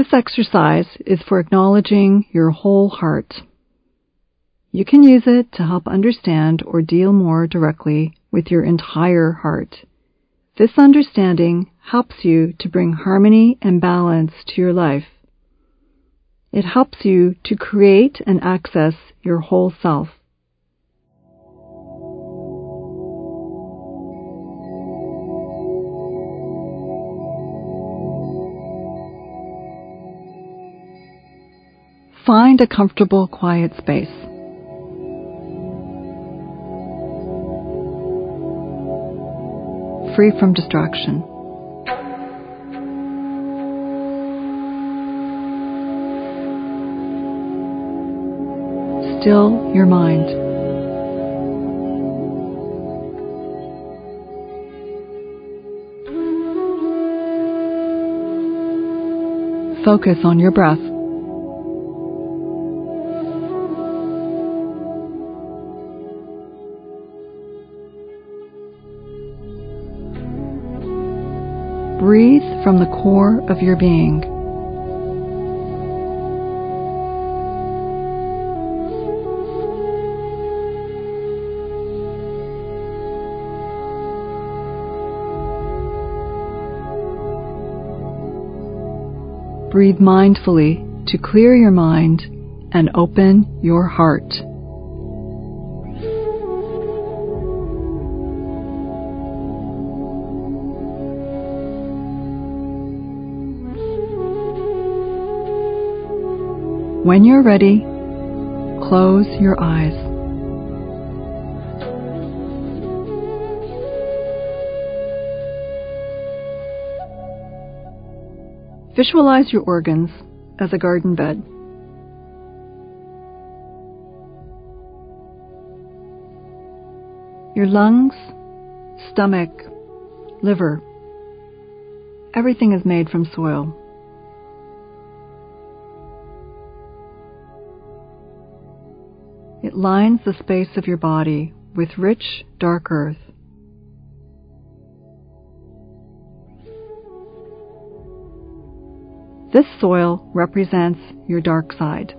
This exercise is for acknowledging your whole heart. You can use it to help understand or deal more directly with your entire heart. This understanding helps you to bring harmony and balance to your life. It helps you to create and access your whole self. Find a comfortable, quiet space. Free from distraction. Still your mind. Focus on your breath. From the core of your being. Breathe mindfully to clear your mind and open your heart. When you're ready, close your eyes. Visualize your organs as a garden bed. Your lungs, stomach, liver, everything is made from soil. It lines the space of your body with rich, dark earth. This soil represents your dark side.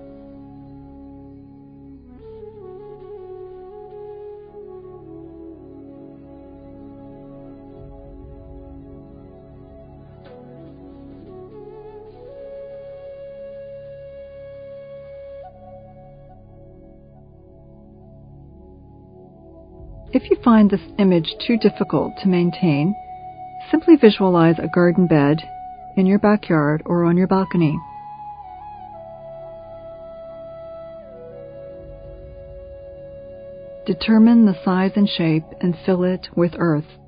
If you find this image too difficult to maintain, simply visualize a garden bed in your backyard or on your balcony. Determine the size and shape and fill it with earth.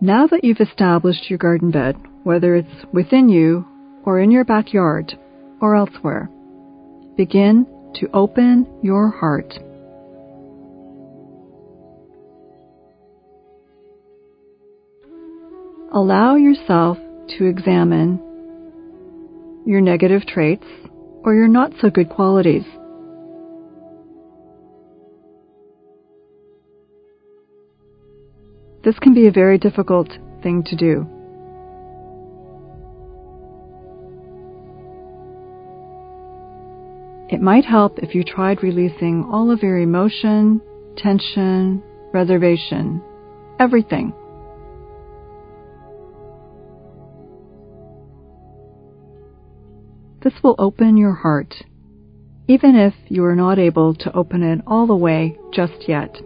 Now that you've established your garden bed, whether it's within you or in your backyard or elsewhere, begin to open your heart. Allow yourself to examine your negative traits or your not so good qualities. This can be a very difficult thing to do. It might help if you tried releasing all of your emotion, tension, reservation, everything. This will open your heart, even if you are not able to open it all the way just yet.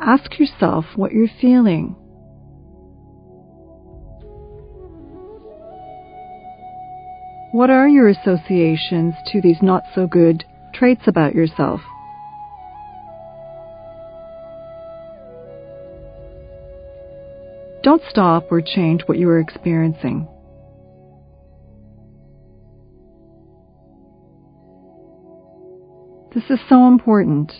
ask yourself what you're feeling. What are your associations to these not so good traits about yourself? Don't stop or change what you are experiencing. This is so important.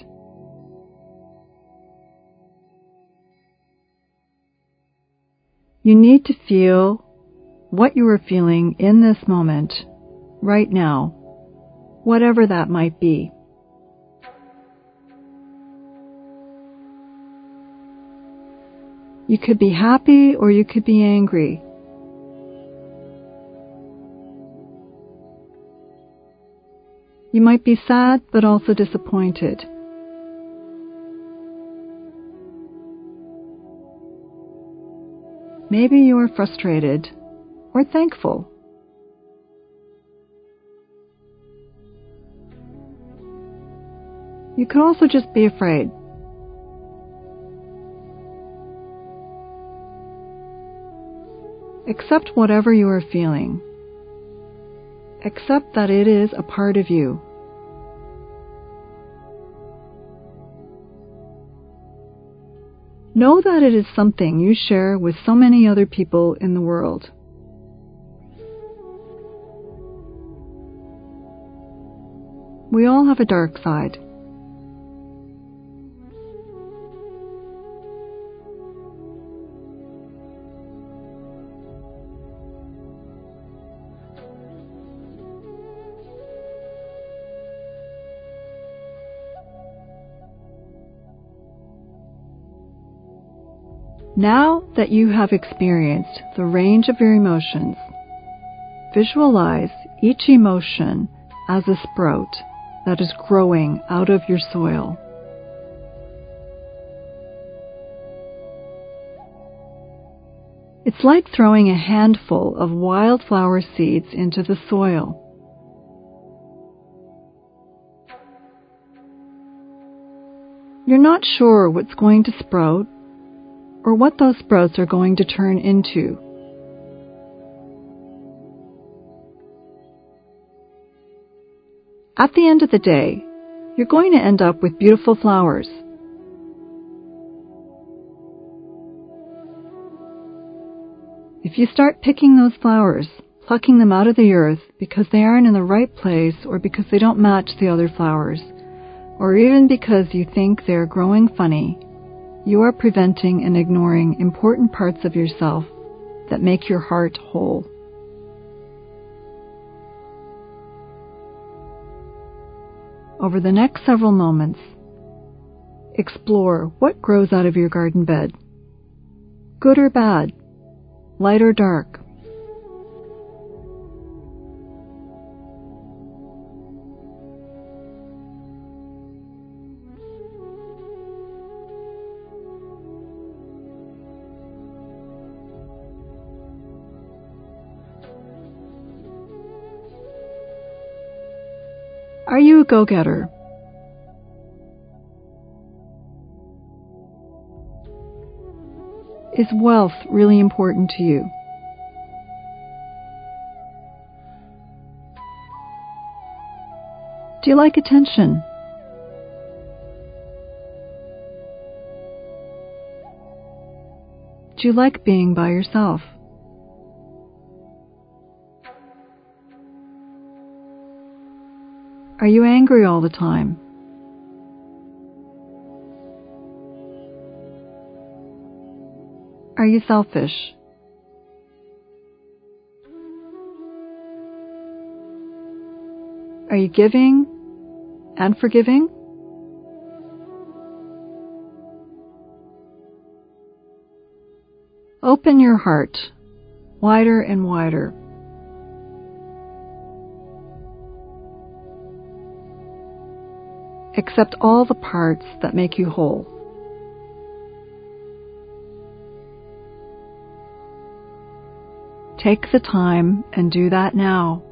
You need to feel what you are feeling in this moment, right now, whatever that might be. You could be happy or you could be angry. You might be sad but also disappointed. Maybe you are frustrated or thankful. You could also just be afraid. Accept whatever you are feeling. Accept that it is a part of you. Know that it is something you share with so many other people in the world. We all have a dark side. Now that you have experienced the range of your emotions, visualize each emotion as a sprout that is growing out of your soil. It's like throwing a handful of wildflower seeds into the soil. You're not sure what's going to sprout or what those sprouts are going to turn into. At the end of the day, you're going to end up with beautiful flowers. If you start picking those flowers, plucking them out of the earth because they aren't in the right place or because they don't match the other flowers, or even because you think they're growing funny, you are preventing and ignoring important parts of yourself that make your heart whole. Over the next several moments, explore what grows out of your garden bed. Good or bad, light or dark. Are you a go getter? Is wealth really important to you? Do you like attention? Do you like being by yourself? Are you angry all the time? Are you selfish? Are you giving and forgiving? Open your heart wider and wider. Accept all the parts that make you whole. Take the time and do that now.